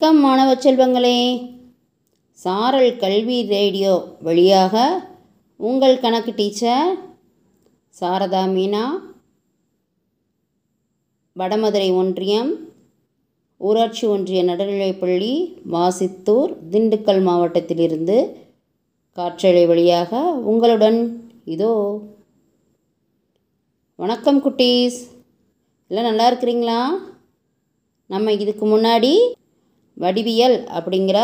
வணக்கம் மாணவ செல்வங்களே. சாரல் கல்வி ரேடியோ வழியாக உங்கள் கணக்கு டீச்சர் சாரதா மீனா வடமதுரை ஒன்றியம் ஊராட்சி ஒன்றிய நடுநிலைப்பள்ளி வாசித்தூர் திண்டுக்கல் மாவட்டத்திலிருந்து காற்றலை வழியாக உங்களுடன் இதோ. வணக்கம் குட்டீஸ். எல்லாம் நல்லா இருக்கிறீங்களா? நம்ம இதுக்கு முன்னாடி வடிவியல் அப்படிங்கிற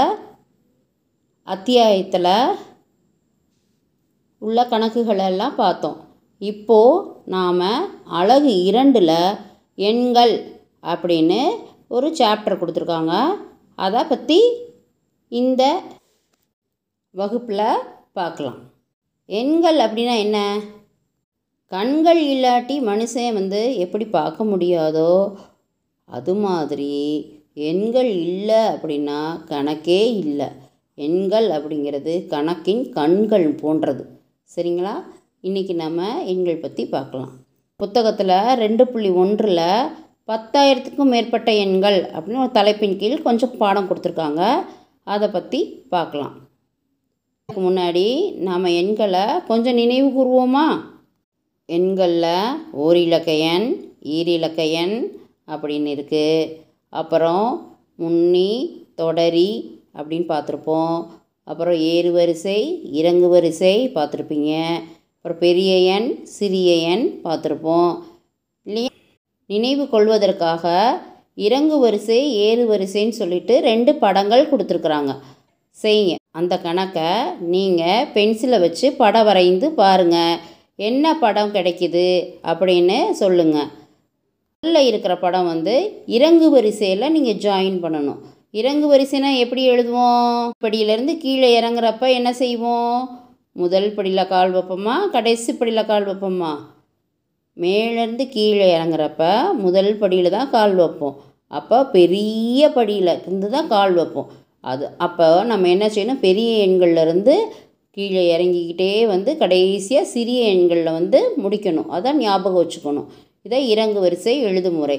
அத்தியாயத்தில் உள்ள கணக்குகளெல்லாம் பார்த்தோம். இப்போது நாம் அழகு இரண்டில் எண்கள் அப்படின்னு ஒரு சாப்டர் கொடுத்துருக்காங்க. அதை பற்றி இந்த வகுப்பில் பார்க்கலாம். எண்கள் அப்படின்னா என்ன? கண்கள் இல்லாட்டி மனுஷன் வந்து எப்படி பார்க்க முடியாதோ அது மாதிரி எண்கள் இல்லை அப்படின்னா கணக்கே இல்லை. எண்கள் அப்படிங்கிறது கணக்கின் கண்கள் போன்றது. சரிங்களா? இன்றைக்கி நம்ம எண்கள் பற்றி பார்க்கலாம். புத்தகத்தில் ரெண்டு புள்ளி ஒன்றில் பத்தாயிரத்துக்கும் மேற்பட்ட எண்கள் அப்படின்னு ஒரு தலைப்பின் கீழ் கொஞ்சம் பாடம் கொடுத்துருக்காங்க. அதை பற்றி பார்க்கலாம். அதுக்கு முன்னாடி நாம் எண்களை கொஞ்சம் நினைவு கூறுவோமா? எண்களில் ஓரிலக்க எண் ஈரிலக்க எண் அப்படின்னு இருக்குது அப்புறம் முன்னி தொடரி அப்படின்னு பார்த்துருப்போம். அப்புறம் ஏறு வரிசை இறங்கு வரிசை பார்த்துருப்பீங்க. அப்புறம் பெரிய எண் சிறிய எண் பார்த்துருப்போம். இல்லையா? நினைவு கொள்வதற்காக இறங்கு வரிசை ஏறு வரிசைன்னு சொல்லிட்டு ரெண்டு படங்கள் கொடுத்துருக்குறாங்க. செய்யுங்க. அந்த கணக்கை நீங்கள் பென்சிலை வச்சு படம் வரைந்து பாருங்கள் என்ன படம் கிடைக்குது அப்படின்னு சொல்லுங்கள் உள்ள இருக்கிற படம் வந்து இறங்கு வரிசையில் நீங்கள் ஜாயின் பண்ணணும். இறங்கு வரிசைனா எப்படி எழுதுவோம்? படியிலேருந்து கீழே இறங்குறப்ப என்ன செய்வோம்? முதல் படியில் கால் வைப்போமா? கடைசி படியில் கால் வைப்போமா? மேலேருந்து கீழே இறங்குறப்ப முதல் படியில் தான் கால் வைப்போம். அப்போ பெரிய படியில் இருந்து தான் கால் வைப்போம். அது அப்போ நம்ம என்ன செய்யணும்? பெரிய எண்கள்லேருந்து கீழே இறங்கிக்கிட்டே வந்து கடைசியாக சிறிய எண்களில் வந்து முடிக்கணும். அதான் ஞாபகம் வச்சுக்கணும். இதை இறங்கு வரிசை எழுது முறை.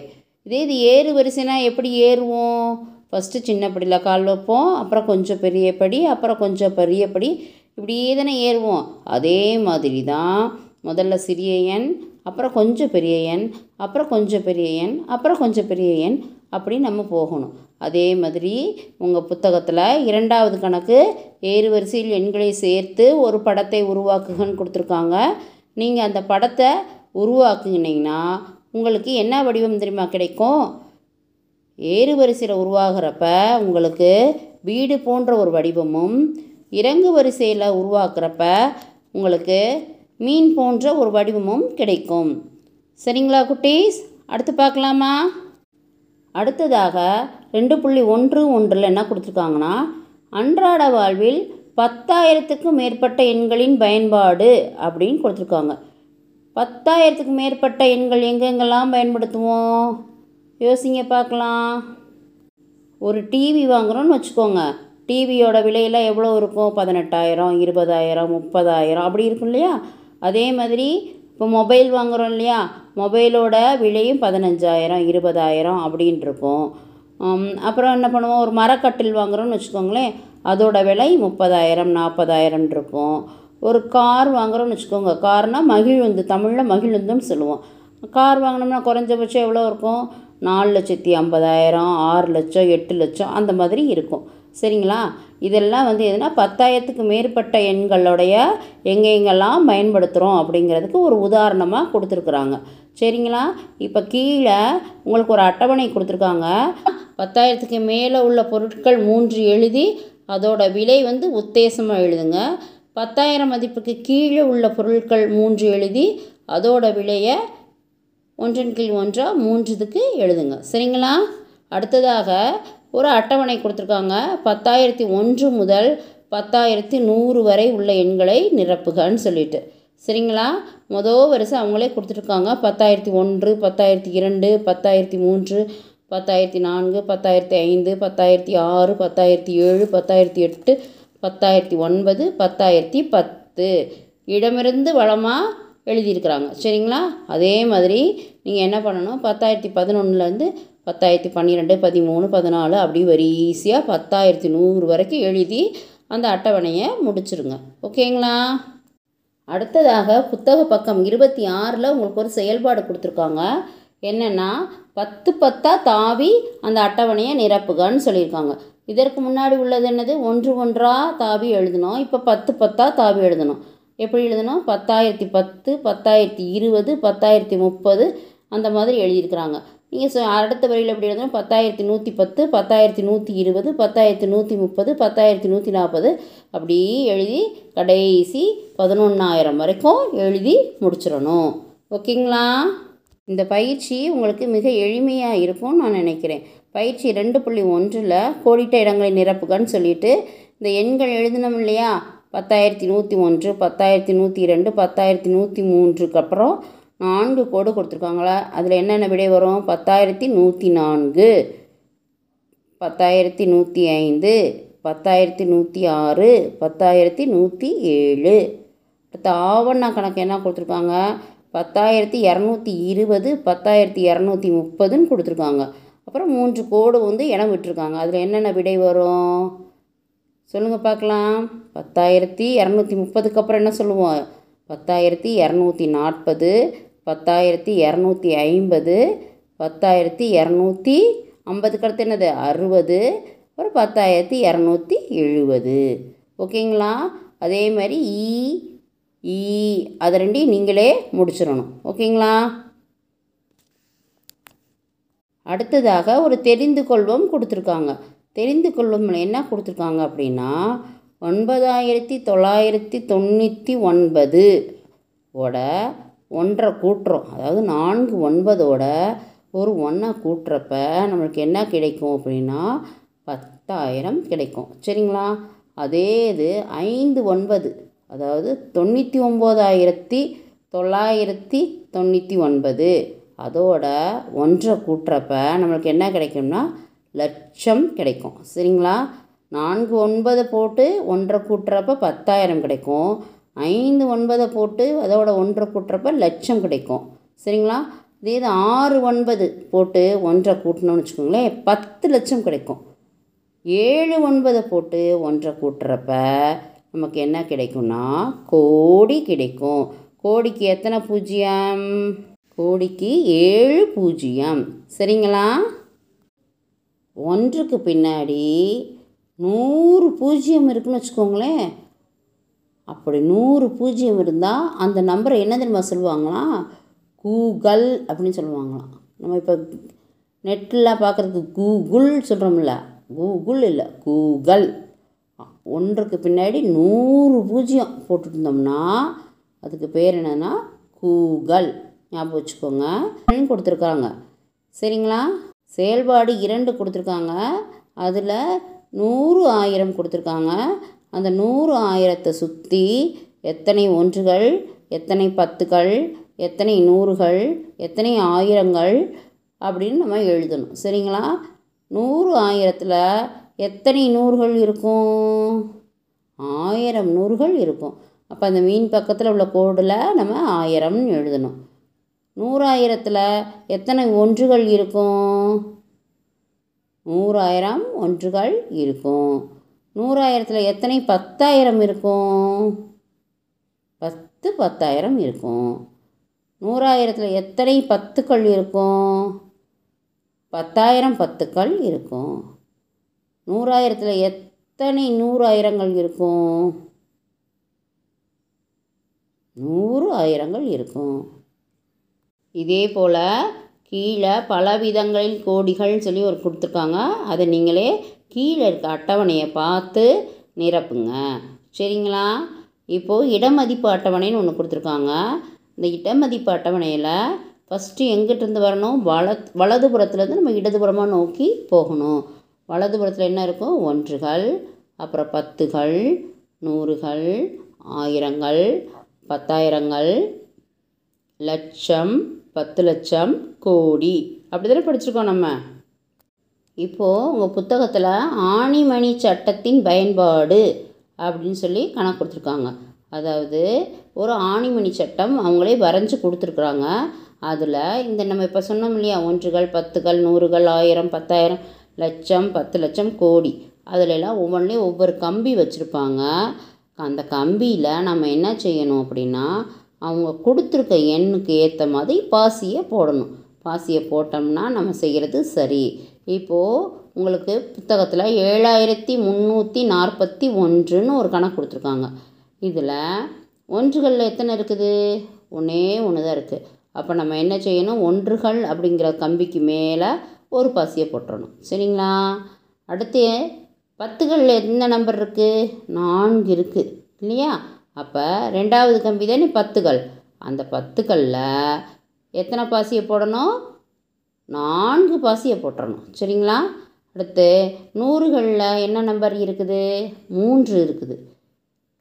இதே இது ஏறு வரிசைனா எப்படி ஏறுவோம்? ஃபஸ்ட்டு சின்ன படியில் கால் வைப்போம் அப்புறம் கொஞ்சம் பெரிய படி அப்புறம் கொஞ்சம் பெரிய படி இப்படியே தானே ஏறுவோம். அதே மாதிரி தான் முதல்ல சிறிய எண் அப்புறம் கொஞ்சம் பெரிய எண் அப்புறம் கொஞ்சம் பெரிய எண் அப்புறம் கொஞ்சம் பெரிய எண் அப்படி நம்ம போகணும். அதே மாதிரி உங்கள் புத்தகத்தில் இரண்டாவது கணக்கு ஏறு வரிசையில் எண்களை சேர்த்து ஒரு படத்தை உருவாக்குகன்னு கொடுத்துருக்காங்க. நீங்கள் அந்த படத்தை உருவாக்குனீங்கன்னா உங்களுக்கு என்ன வடிவம் தெரியுமா கிடைக்கும்? ஏறு வரிசையில் உருவாகிறப்ப உங்களுக்கு வீடு போன்ற ஒரு வடிவமும் இறங்கு வரிசையில் உருவாக்குறப்ப உங்களுக்கு மீன் போன்ற ஒரு வடிவமும் கிடைக்கும். சரிங்களா குட்டீஸ்? அடுத்து பார்க்கலாமா? அடுத்ததாக ரெண்டு புள்ளி ஒன்று ஒன்றில் என்ன கொடுத்துருக்காங்கன்னா அன்றாட வாழ்வில் பத்தாயிரத்துக்கும் மேற்பட்ட எண்களின் பயன்பாடு அப்படின்னு கொடுத்துருக்காங்க. பத்தாயிரத்துக்கு மேற்பட்ட எண்கள் எங்கெங்கெல்லாம் பயன்படுத்துவோம்? யோசிங்க பார்க்கலாம். ஒரு டிவி வாங்குகிறோன்னு வச்சுக்கோங்க. டிவியோட விலையெல்லாம் எவ்வளோ இருக்கும்? பதினெட்டாயிரம் இருபதாயிரம் முப்பதாயிரம் அப்படி இருக்கும் இல்லையா? அதே மாதிரி இப்போ மொபைல் வாங்குகிறோம் இல்லையா? மொபைலோட விலையும் பதினஞ்சாயிரம் இருபதாயிரம் அப்படின்னு இருக்கும். அப்புறம் என்ன பண்ணுவோம்? ஒரு மரக்கட்டில் வாங்குகிறோன்னு வச்சுக்கோங்களேன். அதோட விலை முப்பதாயிரம் நாற்பதாயிரம் இருக்கும். ஒரு கார் வாங்குகிறோன்னு வச்சுக்கோங்க. கார்னால் மகிழுந்து தமிழில் மகிழுந்துன்னு சொல்லுவோம். கார் வாங்கினோம்னா குறைஞ்சபட்சம் எவ்வளோ இருக்கும்? நாலு லட்சத்தி ஐம்பதாயிரம் ஆறு லட்சம் எட்டு லட்சம் அந்த மாதிரி இருக்கும். சரிங்களா? இதெல்லாம் வந்து எதுனா பத்தாயிரத்துக்கு மேற்பட்ட எண்களுடைய எங்கெங்கெல்லாம் பயன்படுத்துகிறோம் அப்படிங்கிறதுக்கு ஒரு உதாரணமாக கொடுத்துருக்குறாங்க. சரிங்களா? இப்போ கீழே உங்களுக்கு ஒரு அட்டவணை கொடுத்துருக்காங்க. பத்தாயிரத்துக்கு மேலே உள்ள பொருட்கள் மூன்று எழுதி அதோட விலை வந்து உத்தேசமாக எழுதுங்க. பத்தாயிரம் மதிப்புக்கு கீழே உள்ள பொருட்கள் மூன்று எழுதி அதோட விலையை ஒன்றன் கீழ் ஒன்றாக மூன்றுதுக்கு எழுதுங்க. சரிங்களா? அடுத்ததாக ஒரு அட்டவணை கொடுத்துருக்காங்க. பத்தாயிரத்தி ஒன்று முதல் பத்தாயிரத்தி நூறு வரை உள்ள எண்களை நிரப்புகன்னு சொல்லிட்டு. சரிங்களா? மொதல் வரிசை அவங்களே கொடுத்துருக்காங்க. பத்தாயிரத்தி ஒன்று பத்தாயிரத்தி இரண்டு பத்தாயிரத்தி மூன்று பத்தாயிரத்தி நான்கு பத்தாயிரத்தி ஐந்து பத்தாயிரத்தி ஆறு பத்தாயிரத்தி ஏழு பத்தாயிரத்தி எட்டு பத்தாயிரத்தி ஒன்பது பத்தாயிரத்தி பத்து. இடமிருந்து வளமாக எழுதியிருக்கிறாங்க. சரிங்களா? அதே மாதிரி நீங்கள் என்ன பண்ணணும்? பத்தாயிரத்தி பதினொன்றுலேருந்து பத்தாயிரத்தி பன்னிரெண்டு பதிமூணு பதினாலு அப்படி வரிசையாக பத்தாயிரத்தி நூறு வரைக்கும் எழுதி அந்த அட்டவணையை முடிச்சிருங்க. ஓகேங்களா? அடுத்ததாக புத்தக பக்கம் இருபத்தி ஆறில் உங்களுக்கு ஒரு செயல்பாடு கொடுத்துருக்காங்க. என்னென்னா பத்து பத்தாக தாவி அந்த அட்டவணையை நிரப்புகன்னு சொல்லியிருக்காங்க. இதற்கு முன்னாடி உள்ளது என்னது? ஒன்று ஒன்றாக தாவி எழுதணும். இப்போ பத்து பத்தாக தாவி எழுதணும். எப்படி எழுதணும்? பத்தாயிரத்தி பத்து பத்தாயிரத்தி இருபது பத்தாயிரத்தி முப்பது அந்த மாதிரி எழுதியிருக்கிறாங்க. நீங்கள் அடுத்த வரியில் எப்படி எழுதணும்? பத்தாயிரத்தி நூற்றி பத்து பத்தாயிரத்தி நூற்றி இருபது பத்தாயிரத்தி நூற்றி முப்பது பத்தாயிரத்தி நூற்றி நாற்பது அப்படி எழுதி கடைசி பதினொன்றாயிரம் வரைக்கும் எழுதி முடிச்சிடணும். ஓகேங்களா? இந்த பயிற்சி உங்களுக்கு மிக எளிமையாக இருக்கும்னு நான் நினைக்கிறேன். பயிற்சி ரெண்டு புள்ளி ஒன்றில் கோடிட்ட இடங்களை நிரப்புகன்னு சொல்லிட்டு இந்த எண்கள் எழுதினோம் இல்லையா? பத்தாயிரத்தி நூற்றி ஒன்று பத்தாயிரத்தி நூற்றி ரெண்டு பத்தாயிரத்தி நூற்றி மூன்றுக்கு அப்புறம் நான்கு கோடு கொடுத்துருக்காங்களா? அதில் என்னென்ன விடை வரும்? பத்தாயிரத்தி நூற்றி நான்கு பத்தாயிரத்தி நூற்றி ஐந்து பத்தாயிரத்தி நூற்றி ஆறு பத்தாயிரத்தி நூற்றி ஏழு. அடுத்த ஆவண்ணா கணக்கு என்ன கொடுத்துருக்காங்க? பத்தாயிரத்தி இரநூத்தி இருபது பத்தாயிரத்தி இரநூத்தி முப்பதுன்னு கொடுத்துருக்காங்க. அப்புறம் மூன்று கோடு வந்து இடம் விட்டுருக்காங்க. அதில் என்னென்ன விடை வரும்? சொல்லுங்கள் பார்க்கலாம். பத்தாயிரத்தி இரநூத்தி முப்பதுக்கு அப்புறம் என்ன சொல்லுவோம்? பத்தாயிரத்தி இரநூத்தி நாற்பது பத்தாயிரத்தி இரநூத்தி ஐம்பது பத்தாயிரத்தி இரநூத்தி ஐம்பதுக்கு அடுத்து என்னது? அறுபது ஒரு பத்தாயிரத்தி இரநூத்தி எழுபது. ஓகேங்களா? அதே மாதிரி இ அதை அது ரெண்டையும் நீங்களே முடிச்சிடணும். ஓகேங்களா? அடுத்ததாக ஒரு தெரிந்து கொள்வோம் கொடுத்துருக்காங்க. தெரிந்து கொள்வோம் என்ன கொடுத்துருக்காங்க அப்படின்னா ஒன்பதாயிரத்தி தொள்ளாயிரத்தி தொண்ணூற்றி ஒன்பது ஓட ஒன்றை கூட்டுறோம். அதாவது நான்கு ஒன்பதோட ஒரு ஒன்றை கூட்டுறப்ப நம்மளுக்கு என்ன கிடைக்கும் அப்படின்னா பத்தாயிரம் கிடைக்கும். சரிங்களா? அதே இது ஐந்து ஒன்பது அதாவது தொண்ணூற்றி ஒம்போதாயிரத்தி தொள்ளாயிரத்தி தொண்ணூற்றி ஒன்பது. அதோட ஒன்றை கூட்டுறப்ப நம்மளுக்கு என்ன கிடைக்கும்னா லட்சம் கிடைக்கும். சரிங்களா? நான்கு ஒன்பதை போட்டு ஒன்றை கூட்டுறப்ப பத்தாயிரம் கிடைக்கும். ஐந்து ஒன்பதை போட்டு அதோட ஒன்றை கூட்டுறப்ப லட்சம் கிடைக்கும். சரிங்களா? இதே இது ஆறு ஒன்பது போட்டு ஒன்றை கூட்டணும்னு வச்சுக்கோங்களேன் பத்து லட்சம் கிடைக்கும். ஏழு ஒன்பதை போட்டு ஒன்றை கூட்டுறப்ப நமக்கு என்ன கிடைக்கும்னா கோடி கிடைக்கும். கோடிக்கு எத்தனை பூஜ்ஜியம்? கோடிக்கு ஏழு பூஜ்ஜியம். சரிங்களா? ஒன்றுக்கு பின்னாடி நூறு பூஜ்ஜியம் இருக்குன்னு வச்சுக்கோங்களேன். அப்படி நூறு பூஜ்ஜியம் இருந்தால் அந்த நம்பரை என்ன தெரியுமா சொல்லுவாங்களாம் கூகல் அப்படின்னு சொல்லுவாங்களாம். நம்ம இப்போ நெட்டில் பார்க்குறதுக்கு கூகுள் சொல்கிறோம்ல கூகுள் இல்லை கூகல் ஒன்றுக்கு பின்னாடி நூறு பூஜ்ஜியம் போட்டுருந்தோம்னா அதுக்கு பேர் என்னென்னா கூகல் ஞாபகம் வச்சுக்கோங்க. கொடுத்துருக்காங்க. சரிங்களா? செயல்பாடு இரண்டு கொடுத்துருக்காங்க. அதில் நூறு ஆயிரம் கொடுத்துருக்காங்க. அந்த நூறு ஆயிரத்தை சுற்றி எத்தனை ஒன்றுகள் எத்தனை பத்துகள் எத்தனை நூறுகள் எத்தனை ஆயிரங்கள் அப்படின்னு நம்ம எழுதணும். சரிங்களா? நூறு ஆயிரத்தில் எத்தனை நூறுகள் இருக்கும்? ஆயிரம் நூறுகள் இருக்கும். அப்போ அந்த மீன் பக்கத்தில் உள்ள கோடில் நம்ம ஆயிரம்னு எழுதணும். நூறாயிரத்தில் எத்தனை ஒன்றுகள் இருக்கும்? நூறாயிரம் ஒன்றுகள் இருக்கும். நூறாயிரத்தில் எத்தனை பத்தாயிரம் இருக்கும்? பத்து பத்தாயிரம் இருக்கும். நூறாயிரத்தில் எத்தனை பத்துக்கள் இருக்கும்? பத்தாயிரம் பத்துக்கள் இருக்கும். நூறாயிரத்தில் எத்தனை நூறாயிரங்கள் இருக்கும்? நூறு ஆயிரங்கள் இருக்கும். இதே போல் கீழே பல விதங்களில் கோடிகள் சொல்லி ஒரு கொடுத்துருக்காங்க. அதை நீங்களே கீழே இருக்க அட்டவணையை பார்த்து நிரப்புங்க. சரிங்களா? இப்போது இடமதிப்பு அட்டவணைன்னு ஒன்று கொடுத்துருக்காங்க. இந்த இடமதிப்பு அட்டவணையில் ஃபஸ்ட்டு எங்கிட்டிருந்து வரணும்? வல வலதுபுறத்துலேருந்து நம்ம இடதுபுறமாக நோக்கி போகணும். வலதுபுறத்தில் என்ன இருக்கும் ஒன்றுகள் அப்புறம் பத்துகள் நூறுகள் ஆயிரங்கள் பத்தாயிரங்கள் லட்சம் பத்து லட்சம் கோடி. அப்படி தானே படிச்சிருக்கோம் நம்ம? இப்போது உங்கள் புத்தகத்தில் ஆணிமணி சட்டத்தின் பயன்பாடு அப்படின்னு சொல்லி கணக்கு கொடுத்துருக்காங்க. அதாவது ஒரு ஆணிமணி சட்டம் அவங்களே வரைஞ்சி கொடுத்துருக்குறாங்க. அதில் இந்த நம்ம இப்போ சொன்னோம் இல்லையா ஒன்றுகள் பத்துகள் நூறுகள் ஆயிரம் பத்தாயிரம் லட்சம் பத்து லட்சம் கோடி. அதிலெல்லாம் ஒவ்வொன்றிலையும் ஒவ்வொரு கம்பி வச்சுருப்பாங்க. அந்த கம்பியில் நம்ம என்ன செய்யணும் அப்படின்னா அவங்க கொடுத்துருக்க எண்ணுக்கு ஏற்ற மாதிரி பாசியை போடணும். பாசியை போட்டோம்னா நம்ம செய்கிறது சரி. இப்போது உங்களுக்கு புத்தகத்தில் ஏழாயிரத்தி முந்நூற்றி நாற்பத்தி ஒன்றுன்னு ஒரு கணக்கு கொடுத்துருக்காங்க. இதில் ஒன்றுகளில் எத்தனை இருக்குது? ஒன்றே ஒன்று தான் இருக்குது அப்போ நம்ம என்ன செய்யணும்? ஒன்றுகள் அப்படிங்கிற கம்பிக்கு மேலே ஒரு பாசியை போட்டுறணும். சரிங்களா? அடுத்து பத்துகளில் எந்த நம்பர் இருக்குது நான்கு இருக்குது இல்லையா? அப்போ ரெண்டாவது கம்பி தானே பத்துகள். அந்த பத்துக்களில் எத்தனை பாசியை போடணும்? நான்கு பாசியை போட்டுறணும். சரிங்களா? அடுத்து நூறுகளில் என்ன நம்பர் இருக்குது? மூன்று இருக்குது.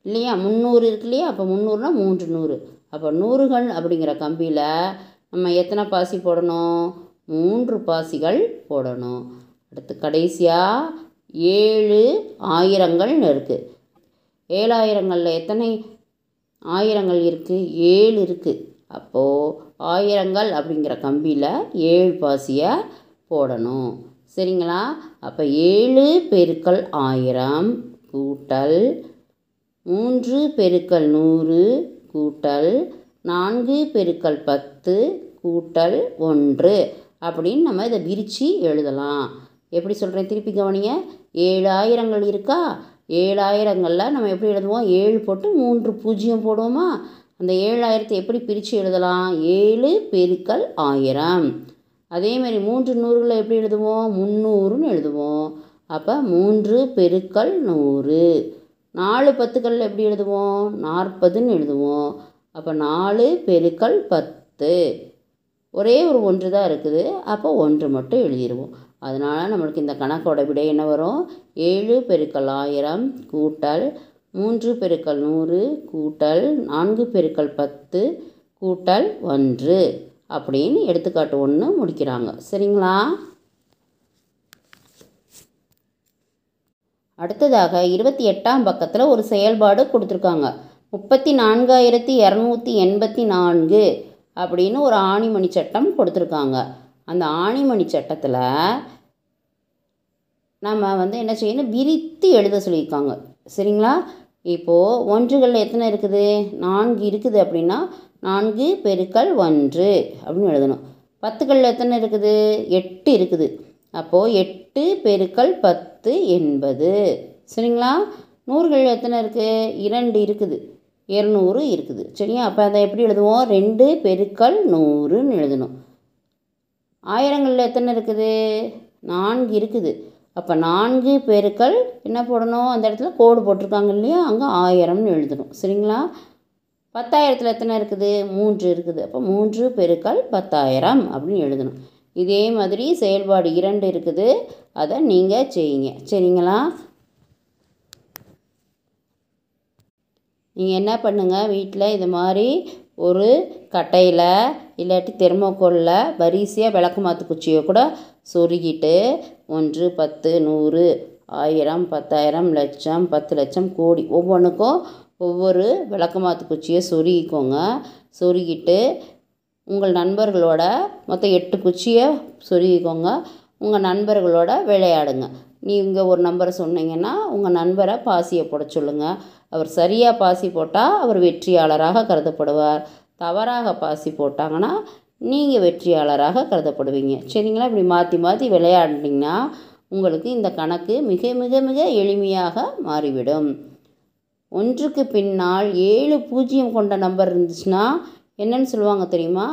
இல்லையா? முந்நூறு இருக்கு இல்லையா? அப்போ முந்நூறுனா மூன்று நூறு. அப்போ நூறுகள் அப்படிங்கிற கம்பியில் நம்ம எத்தனை பாசி போடணும்? மூன்று பாசிகள் போடணும். அடுத்து கடைசியாக ஏழு ஆயிரங்கள்னு இருக்குது ஏழாயிரங்களில் எத்தனை ஆயிரங்கள் இருக்குது ஏழு இருக்குது அப்போது ஆயிரங்கள் அப்படிங்கிற கம்பியில் ஏழு பாசியை போடணும். சரிங்களா? அப்போ ஏழு பெருக்கள் ஆயிரம் கூட்டல் மூன்று பெருக்கள் நூறு கூட்டல் நான்கு பெருக்கள் பத்து கூட்டல் ஒன்று அப்படின்னு நம்ம இதை விரித்து எழுதலாம். எப்படி சொல்கிறேன் திருப்பி கவனிங்க. ஏழாயிரங்கள் இருக்கா? ஏழாயிரங்களில் நம்ம எப்படி எழுதுவோம்? ஏழு போட்டு மூன்று பூஜ்ஜியம் போடுவோமா? அந்த ஏழாயிரத்தை எப்படி பிரித்து எழுதலாம்? ஏழு பெருக்கல் ஆயிரம். அதே மாதிரி மூன்று நூறுகளை எப்படி எழுதுவோம்? முந்நூறுன்னு எழுதுவோம். அப்போ மூன்று பெருக்கல் நூறு. நாலு பத்துக்கள் எப்படி எழுதுவோம்? நாற்பதுன்னு எழுதுவோம். அப்போ நாலு பெருக்கல் பத்து. ஒரே ஒரு ஒன்று தான் இருக்குது. அப்போ ஒன்று மட்டும் எழுதிடுவோம் அதனால் நம்மளுக்கு இந்த கணக்கோட விடை என்ன வரும்? ஏழு பெருக்கல் ஆயிரம் கூட்டல் மூன்று பெருக்கல் நூறு கூட்டல் நான்கு பெருக்கல் பத்து கூட்டல் ஒன்று அப்படின்னு எடுத்துக்காட்டு ஒன்று முடிக்கிறாங்க. சரிங்களா? அடுத்ததாக இருபத்தி எட்டாம் பக்கத்தில் ஒரு செயல்பாடு கொடுத்துருக்காங்க. முப்பத்தி நான்காயிரத்தி இரநூத்தி எண்பத்தி நான்கு அப்படின்னு ஒரு ஆணிமணி சட்டம் கொடுத்துருக்காங்க. அந்த ஆணிமணி சட்டத்தில் நம்ம வந்து என்ன செய்யணும்? விரித்து எழுத சொல்லியிருக்காங்க. சரிங்களா? இப்போது ஒன்றுகளில் எத்தனை இருக்குது? நான்கு இருக்குது அப்படின்னா நான்கு பெருக்கல் ஒன்று அப்படின்னு எழுதணும். பத்துக்களில் எத்தனை இருக்குது? எட்டு இருக்குது. அப்போது எட்டு பெருக்கல் பத்து எண்பது சரிங்களா? நூறுகள் எத்தனை இருக்குது இரண்டு இருக்குது. இரநூறு இருக்குது. சரியா? அப்போ அதை எப்படி எழுதுவோம்? ரெண்டு பெருக்கல் நூறுன்னு எழுதணும். ஆயிரங்களில் எத்தனை இருக்குது? நான்கு இருக்குது. அப்போ நான்கு பெருக்கள் என்ன போடணும்? அந்த இடத்துல கோடு போட்டிருக்காங்க இல்லையா? அங்கே ஆயிரம்னு எழுதணும். சரிங்களா? பத்தாயிரத்தில் எத்தனை இருக்குது? மூன்று இருக்குது. அப்போ மூன்று பெருக்கள் பத்தாயிரம் அப்படின்னு எழுதணும். இதே மாதிரி செயல்பாடு இரண்டு இருக்குது. அதை நீங்கள் செய்யுங்க. சரிங்களா? நீங்கள் என்ன பண்ணுங்கள் வீட்டில் இது மாதிரி ஒரு கட்டையில் இல்லாட்டி தெர்மோக்கோலில் வரிசையாக விளக்கு மாற்று குச்சியை கூட சொருகிட்டு ஒன்று பத்து நூறு ஆயிரம் பத்தாயிரம் லட்சம் பத்து லட்சம் கோடி. ஒவ்வொன்றுக்கும் ஒவ்வொரு விளக்கமாத்து குச்சியை சொருகிக்கோங்க. சொருகிட்டு உங்கள் நண்பர்களோட மொத்தம் எட்டு குச்சியை சொருகிக்கோங்க. உங்கள் நண்பர்களோட விளையாடுங்க. நீங்கள் ஒரு நம்பரை சொன்னீங்கன்னா உங்கள் நண்பரை பாசியை போட சொல்லுங்கள் அவர் சரியாக பாசி போட்டால் அவர் வெற்றியாளராக கருதப்படுவார். தவறாக பாசி போட்டாங்கன்னா நீங்கள் வெற்றியாளராக கருதப்படுவீங்க. சரிங்களா? இப்படி மாற்றி மாற்றி விளையாடினீங்கன்னா உங்களுக்கு இந்த கணக்கு மிக மிக மிக எளிமையாக மாறிவிடும். ஒன்றுக்கு பின்னால் ஏழு பூஜ்ஜியம் கொண்ட நம்பர் இருந்துச்சுன்னா என்னன்னு சொல்லுவாங்க தெரியுமா?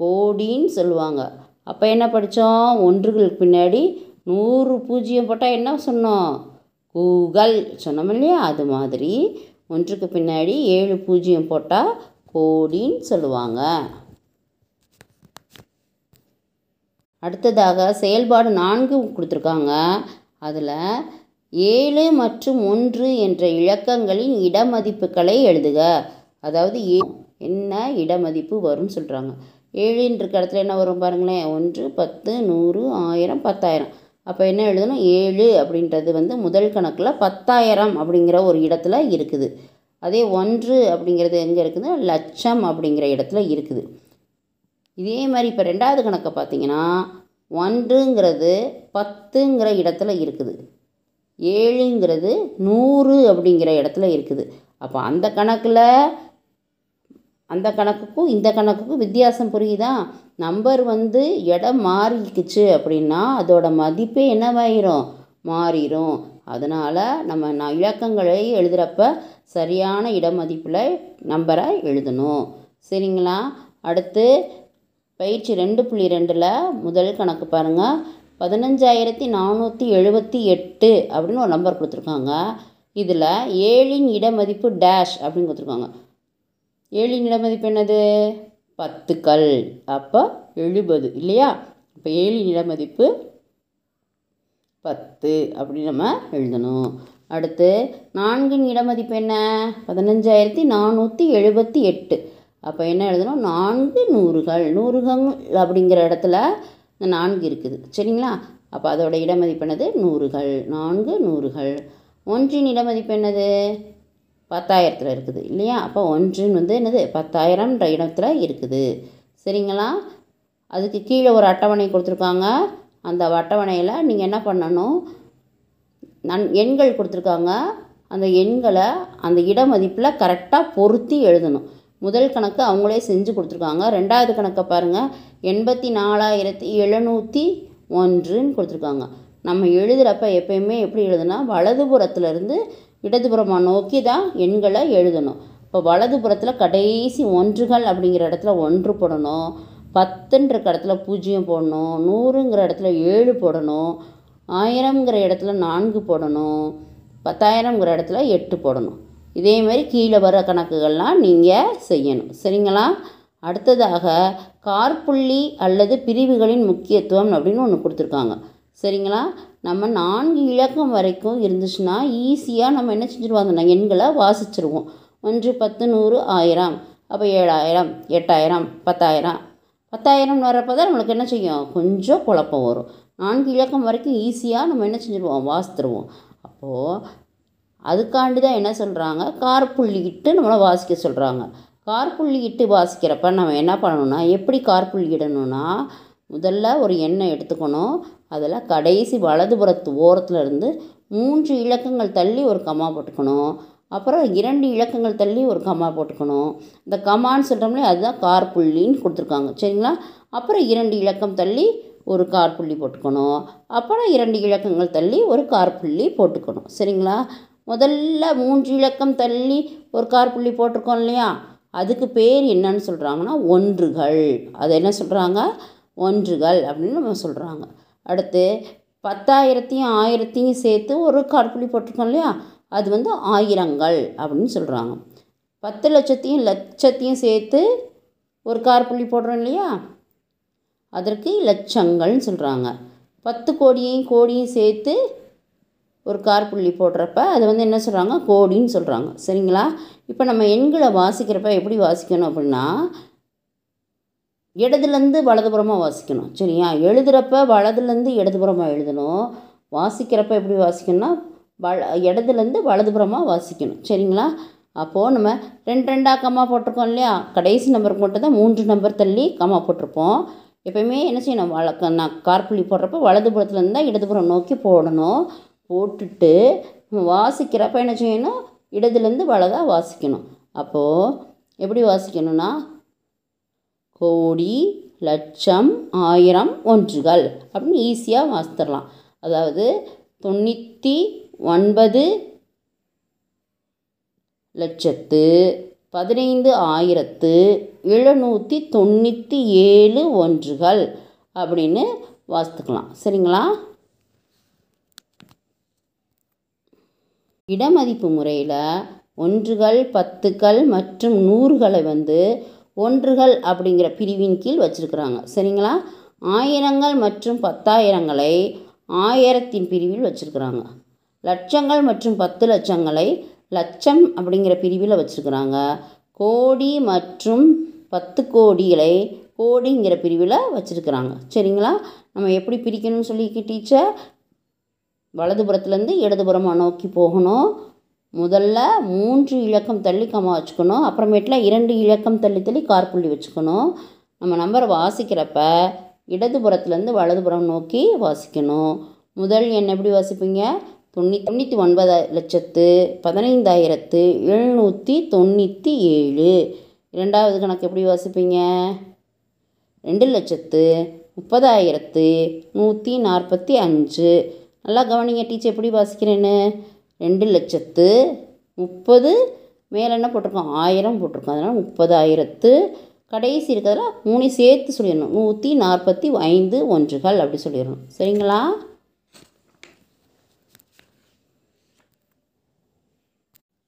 கோடின்னு சொல்லுவாங்க. அப்போ என்ன படித்தோம் ஒன்றுகளுக்கு பின்னாடி நூறு பூஜ்ஜியம் போட்டால் என்ன சொன்னோம்? கூகல். சொன்னோம் இல்லையா? அது மாதிரி ஒன்றுக்கு பின்னாடி ஏழு பூஜ்ஜியம் போட்டால் கோடின்னு சொல்லுவாங்க. அடுத்ததாக செயல்பாடு நான்கு கொடுத்துருக்காங்க. அதில் ஏழு மற்றும் ஒன்று என்ற இலக்கங்களின் இடமதிப்புகளை எழுதுக. அதாவது ஏ என்ன இடமதிப்பு வரும்னு சொல்கிறாங்க ஏழுன்ற இடத்துல என்ன வரும் பாருங்களேன். ஒன்று பத்து நூறு ஆயிரம் பத்தாயிரம். அப்போ என்ன எழுதணும்? ஏழு அப்படின்றது வந்து முதல் கணக்கில் பத்தாயிரம் அப்படிங்கிற ஒரு இடத்துல இருக்குது. அதே ஒன்று அப்படிங்கிறது எங்கே இருக்குது? லட்சம் அப்படிங்கிற இடத்துல இருக்குது. இதே மாதிரி இப்போ ரெண்டாவது கணக்கை பார்த்தீங்கன்னா ஒன்றுங்கிறது பத்துங்கிற இடத்துல இருக்குது. ஏழுங்கிறது நூறு அப்படிங்கிற இடத்துல இருக்குது. அப்போ அந்த கணக்கில் அந்த கணக்குக்கும் இந்த கணக்குக்கும் வித்தியாசம் புரியுதா? நம்பர் வந்து இடம் மாறிக்குச்சு அப்படின்னா அதோட மதிப்பே என்னவாயிரும்? மாறிடும் அதனால் நம்ம நான் இலக்கங்களை எழுதுகிறப்ப சரியான இட மதிப்பில் நம்பரை எழுதணும். சரிங்களா? அடுத்து பயிற்சி ரெண்டு புள்ளி ரெண்டில் முதல் கணக்கு பாருங்கள் பதினஞ்சாயிரத்தி நானூற்றி எழுபத்தி எட்டு அப்படின்னு ஒரு நம்பர் கொடுத்துருக்காங்க. இதில் ஏழின் இட மதிப்பு டேஷ் அப்படின்னு கொடுத்துருக்காங்க. ஏழின் இட மதிப்பு என்னது? பத்துக்கள். அப்போ எழுபது இல்லையா? இப்போ ஏழின் இட மதிப்பு பத்து அப்படி நம்ம எழுதணும். அடுத்து நான்கின் இட மதிப்பு என்ன? பதினஞ்சாயிரத்தி நானூற்றி எழுபத்தி எட்டு. அப்போ என்ன எழுதணும் நான்கு நூறுகள். நூறுகள் அப்படிங்கிற இடத்துல இந்த நான்கு இருக்குது. சரிங்களா? அப்போ அதோட இடமதிப்பு என்னது? நூறுகள். நான்கு நூறுகள். ஒன்றின் இடமதிப்பு என்னது? பத்தாயிரத்தில் இருக்குது. இல்லையா? அப்போ ஒன்றுன்னு வந்து என்னது? பத்தாயிரம்ன்ற இடத்துல இருக்குது. சரிங்களா? அதுக்கு கீழே ஒரு அட்டவணை கொடுத்துருக்காங்க. அந்த அட்டவணையில் நீங்கள் என்ன பண்ணணும்? நன் எண்கள் கொடுத்துருக்காங்க. அந்த எண்களை அந்த இடமதிப்பில் கரெக்டாக பொருத்தி எழுதணும். முதல் கணக்கு அவங்களே செஞ்சு கொடுத்துருக்காங்க. ரெண்டாவது கணக்கை பாருங்கள் எண்பத்தி நாலாயிரத்தி எழுநூற்றி ஒன்றுன்னு கொடுத்துருக்காங்க. நம்ம எழுதுகிறப்ப எப்பயுமே எப்படி எழுதுனா வலதுபுறத்துலேருந்து இடதுபுறமாக நோக்கி தான் எண்களை எழுதணும். இப்போ வலதுபுறத்தில் கடைசி ஒன்றுகள் அப்படிங்கிற இடத்துல ஒன்று போடணும். பத்துன்ற இடத்துல பூஜ்ஜியம் போடணும். நூறுங்கிற இடத்துல ஏழு போடணும். ஆயிரங்கிற இடத்துல நான்கு போடணும். பத்தாயிரங்கிற இடத்துல எட்டு போடணும். இதே மாதிரி கீழே வர கணக்குகள்லாம் நீங்கள் செய்யணும். சரிங்களா? அடுத்ததாக கார்புள்ளி அல்லது பிரிவுகளின் முக்கியத்துவம் அப்படின்னு ஒன்று கொடுத்துருக்காங்க. சரிங்களா? நம்ம நான்கு இலக்கம் வரைக்கும் இருந்துச்சுன்னா ஈஸியாக நம்ம என்ன செஞ்சுருவோம்? அந்த எண்களை வாசிச்சிருவோம். ஒன்று பத்து நூறு ஆயிரம். அப்போ ஏழாயிரம் எட்டாயிரம் பத்தாயிரம். பத்தாயிரம் வர்றப்போ தான் நம்மளுக்கு என்ன செய்யும்? கொஞ்சம் குழப்பம் வரும். நான்கு இலக்கம் வரைக்கும் ஈஸியாக நம்ம என்ன செஞ்சுருவோம்? வாசித்துருவோம். அப்போது அதுக்காண்டி தான் என்ன சொல்கிறாங்க கார்புள்ளி இட்டு நம்மளை வாசிக்க சொல்கிறாங்க கார்புள்ளி இட்டு வாசிக்கிறப்ப நம்ம என்ன பண்ணணும்னா எப்படி கார்புள்ளிடணும்னா முதல்ல ஒரு எண்ணெய் எடுத்துக்கணும். அதில் கடைசி வலதுபுறத்து ஓரத்தில் இருந்து மூன்று இலக்கங்கள் தள்ளி ஒரு கம்மா போட்டுக்கணும். அப்புறம் இரண்டு இலக்கங்கள் தள்ளி ஒரு கம்மா போட்டுக்கணும். இந்த கம்மான்னு சொல்கிறோம்லே அதுதான் கார்புள்ளின்னு கொடுத்துருக்காங்க. சரிங்களா? அப்புறம் இரண்டு இலக்கம் தள்ளி ஒரு கார்புள்ளி போட்டுக்கணும். அப்புறம் இரண்டு இலக்கங்கள் தள்ளி ஒரு கார்புள்ளி போட்டுக்கணும். சரிங்களா? முதல்ல மூன்று இலக்கம் தள்ளி ஒரு கார் புள்ளி போட்டிருக்கோம் இல்லையா? அதுக்கு பேர் என்னன்னு சொல்கிறாங்கன்னா ஒன்றுகள். அது என்ன சொல்கிறாங்க ஒன்றுகள் அப்படின்னு நம்ம சொல்கிறாங்க அடுத்து பத்தாயிரத்தையும் ஆயிரத்தையும் சேர்த்து ஒரு கார் புள்ளி போட்டிருக்கோம் இல்லையா? அது வந்து ஆயிரங்கள் அப்படின்னு சொல்கிறாங்க பத்து லட்சத்தையும் லட்சத்தையும் சேர்த்து ஒரு கார் புள்ளி போடுறோம் இல்லையா? அதற்கு லட்சங்கள்னு சொல்கிறாங்க பத்து கோடியையும் கோடியும் சேர்த்து ஒரு கார்புள்ளி போடுறப்ப அது வந்து என்ன சொல்கிறாங்க கோடின்னு சொல்கிறாங்க சரிங்களா? இப்போ நம்ம எண்களை வாசிக்கிறப்ப எப்படி வாசிக்கணும் அப்படின்னா இடதுலேருந்து வலதுபுறமாக வாசிக்கணும். சரியா? எழுதுகிறப்ப வலதுலேருந்து இடதுபுறமாக எழுதணும். வாசிக்கிறப்ப எப்படி வாசிக்கணும்னா வல இடதுலேருந்து வலதுபுறமாக வாசிக்கணும். சரிங்களா? அப்போது நம்ம ரெண்டு ரெண்டாக கம்மா போட்டிருக்கோம் இல்லையா? கடைசி நம்பருக்கு மட்டும் தான் மூன்று நம்பர் தள்ளி கம்மா போட்டிருப்போம். எப்பயுமே என்ன செய்யணும்? வழக்க நான் கார்புள்ளி போடுறப்ப வலதுபுறத்துலேருந்து தான் இடதுபுறம் நோக்கி போடணும். போட்டுட்டு வாசிக்கிறப்ப என்ன செய்யணும்? இடதுலேருந்து வலதாக வாசிக்கணும். அப்போது எப்படி வாசிக்கணும்னா? கோடி லட்சம் ஆயிரம் ஒன்றுகள் அப்படின்னு ஈஸியாக வாசித்தரலாம். அதாவது தொண்ணூற்றி ஒன்பது லட்சத்து பதினைந்து ஆயிரத்து எழுநூற்றி தொண்ணூற்றி ஏழு ஒன்றுகள் அப்படின்னு வாசித்துக்கலாம். சரிங்களா? இடமதிப்பு முறையில் ஒன்றுகள் பத்துக்கள் மற்றும் நூறுகளை வந்து ஒன்றுகள் அப்படிங்கிற பிரிவின் கீழ் வச்சுருக்குறாங்க. சரிங்களா? ஆயிரங்கள் மற்றும் பத்தாயிரங்களை ஆயிரத்தின் பிரிவில் வச்சுருக்குறாங்க. லட்சங்கள் மற்றும் பத்து லட்சங்களை லட்சம் அப்படிங்கிற பிரிவில் வச்சுருக்குறாங்க. கோடி மற்றும் பத்து கோடிகளை கோடிங்கிற பிரிவில் வச்சுருக்குறாங்க. சரிங்களா? நம்ம எப்படி பிரிக்கணும்னு சொல்லி டீச்சர்? வலதுபுறத்துலேருந்து இடதுபுறமாக நோக்கி போகணும். முதல்ல மூன்று இலக்கம் தள்ளி கம்மா வச்சுக்கணும். அப்புறமேட்டில் இரண்டு இலக்கம் தள்ளி தள்ளி கார்புள்ளி வச்சுக்கணும். நம்ம நம்பரை வாசிக்கிறப்ப இடதுபுறத்துலேருந்து வலதுபுறம் நோக்கி வாசிக்கணும். முதல் எண் எப்படி வாசிப்பீங்க? தொண்ணூ தொண்ணூற்றி ஒன்பது லட்சத்து பதினைந்தாயிரத்து எழுநூற்றி தொண்ணூற்றி ஏழு. இரண்டாவது கணக்கு எப்படி வாசிப்பீங்க? ரெண்டு லட்சத்து முப்பதாயிரத்து நூற்றி நாற்பத்தி அஞ்சு. நல்லா கவனிங்க டீச்சர் எப்படி வாசிக்கிறேன்னு. ரெண்டு லட்சத்து முப்பது மேலே என்ன போட்டிருக்கோம் ஆயிரம் போட்டிருக்கோம் அதனால் முப்பதாயிரத்து கடைசி இருக்கிறதுல மூணு சேர்த்து சொல்லிடணும். நூற்றி நாற்பத்தி ஐந்து ஒன்றுகள் அப்படி சொல்லிடணும். சரிங்களா?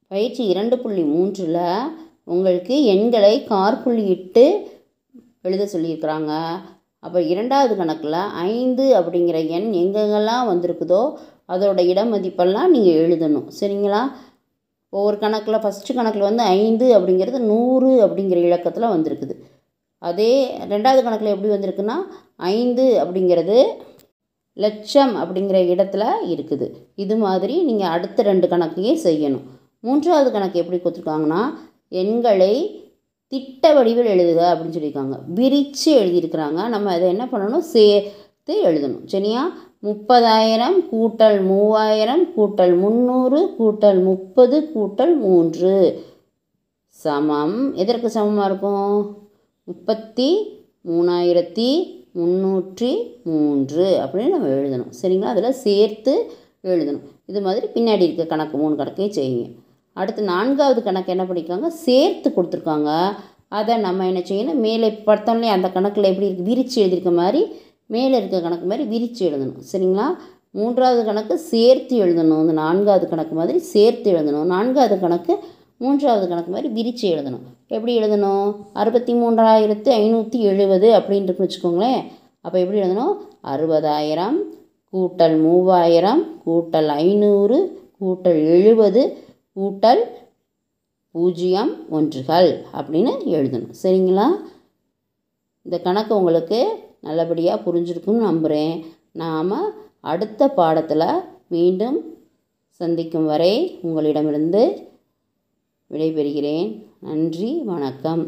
பயிற்சி இரண்டு புள்ளி மூன்றில் உங்களுக்கு எண்களை கார்புள்ளியிட்டு எழுத சொல்லியிருக்கிறாங்க. அப்போ இரண்டாவது கணக்கில் ஐந்து அப்படிங்கிற எண் எங்கெங்கெல்லாம் வந்திருக்குதோ அதோட இட மதிப்பெல்லாம் நீங்கள் எழுதணும். சரிங்களா? ஒவ்வொரு கணக்கில் ஃபஸ்ட்டு கணக்கில் வந்து ஐந்து அப்படிங்கிறது நூறு அப்படிங்கிற இலக்கத்தில் வந்திருக்குது. அதே ரெண்டாவது கணக்கில் எப்படி வந்திருக்குன்னா ஐந்து அப்படிங்கிறது லட்சம் அப்படிங்கிற இடத்துல இருக்குது. இது மாதிரி நீங்கள் அடுத்த ரெண்டு கணக்கையும் செய்யணும். மூன்றாவது கணக்கு எப்படி கொடுத்துருக்காங்கன்னா எண்களை திட்ட வடிவில் எழுதுக அப்படின்னு சொல்லியிருக்காங்க. விரித்து எழுதியிருக்கிறாங்க. நம்ம அதை என்ன பண்ணணும்? சேர்த்து எழுதணும். சரியா? முப்பதாயிரம் கூட்டல் மூவாயிரம் கூட்டல் முந்நூறு கூட்டல் முப்பது கூட்டல் மூன்று. சமம். எதற்கு சமமாக இருக்கும்? முப்பத்தி மூணாயிரத்தி முந்நூற்றி மூன்று அப்படின்னு நம்ம எழுதணும். சரிங்களா? அதில் சேர்த்து எழுதணும். இது மாதிரி பின்னாடி இருக்க கணக்கு மூணு கணக்கையும் செய்யுங்க. அடுத்து நான்காவது கணக்கு என்ன பண்ணியிருக்காங்க சேர்த்து கொடுத்துருக்காங்க. அதை நம்ம என்ன செய்யணும்? மேலே படுத்தோன்னே அந்த கணக்கில் எப்படி இருக்குது விரித்து எழுதியிருக்க மாதிரி மேலே இருக்க கணக்கு மாதிரி விரித்து எழுதணும். சரிங்களா? மூன்றாவது கணக்கு சேர்த்து எழுதணும். இந்த நான்காவது கணக்கு மாதிரி சேர்த்து எழுதணும். நான்காவது கணக்கு மூன்றாவது கணக்கு மாதிரி விரித்து எழுதணும். எப்படி எழுதணும்? அறுபத்தி மூன்றாயிரத்து ஐநூற்றி எழுபது அப்படின்ட்டு வச்சுக்கோங்களேன். அப்போ எப்படி எழுதணும்? அறுபதாயிரம் கூட்டல் மூவாயிரம் கூட்டல் ஐநூறு கூட்டல் எழுபது கூட்டல் பூஜ்ஜியம் ஒன்றுகள் அப்படின்னு எழுதணும். சரிங்களா? இந்த கணக்கு உங்களுக்கு நல்லபடியாக புரிஞ்சிருக்கும்னு நம்புகிறேன் நாம் அடுத்த பாடத்தில் மீண்டும் சந்திக்கும் வரை உங்களிடமிருந்து விடைபெறுகிறேன். நன்றி வணக்கம்.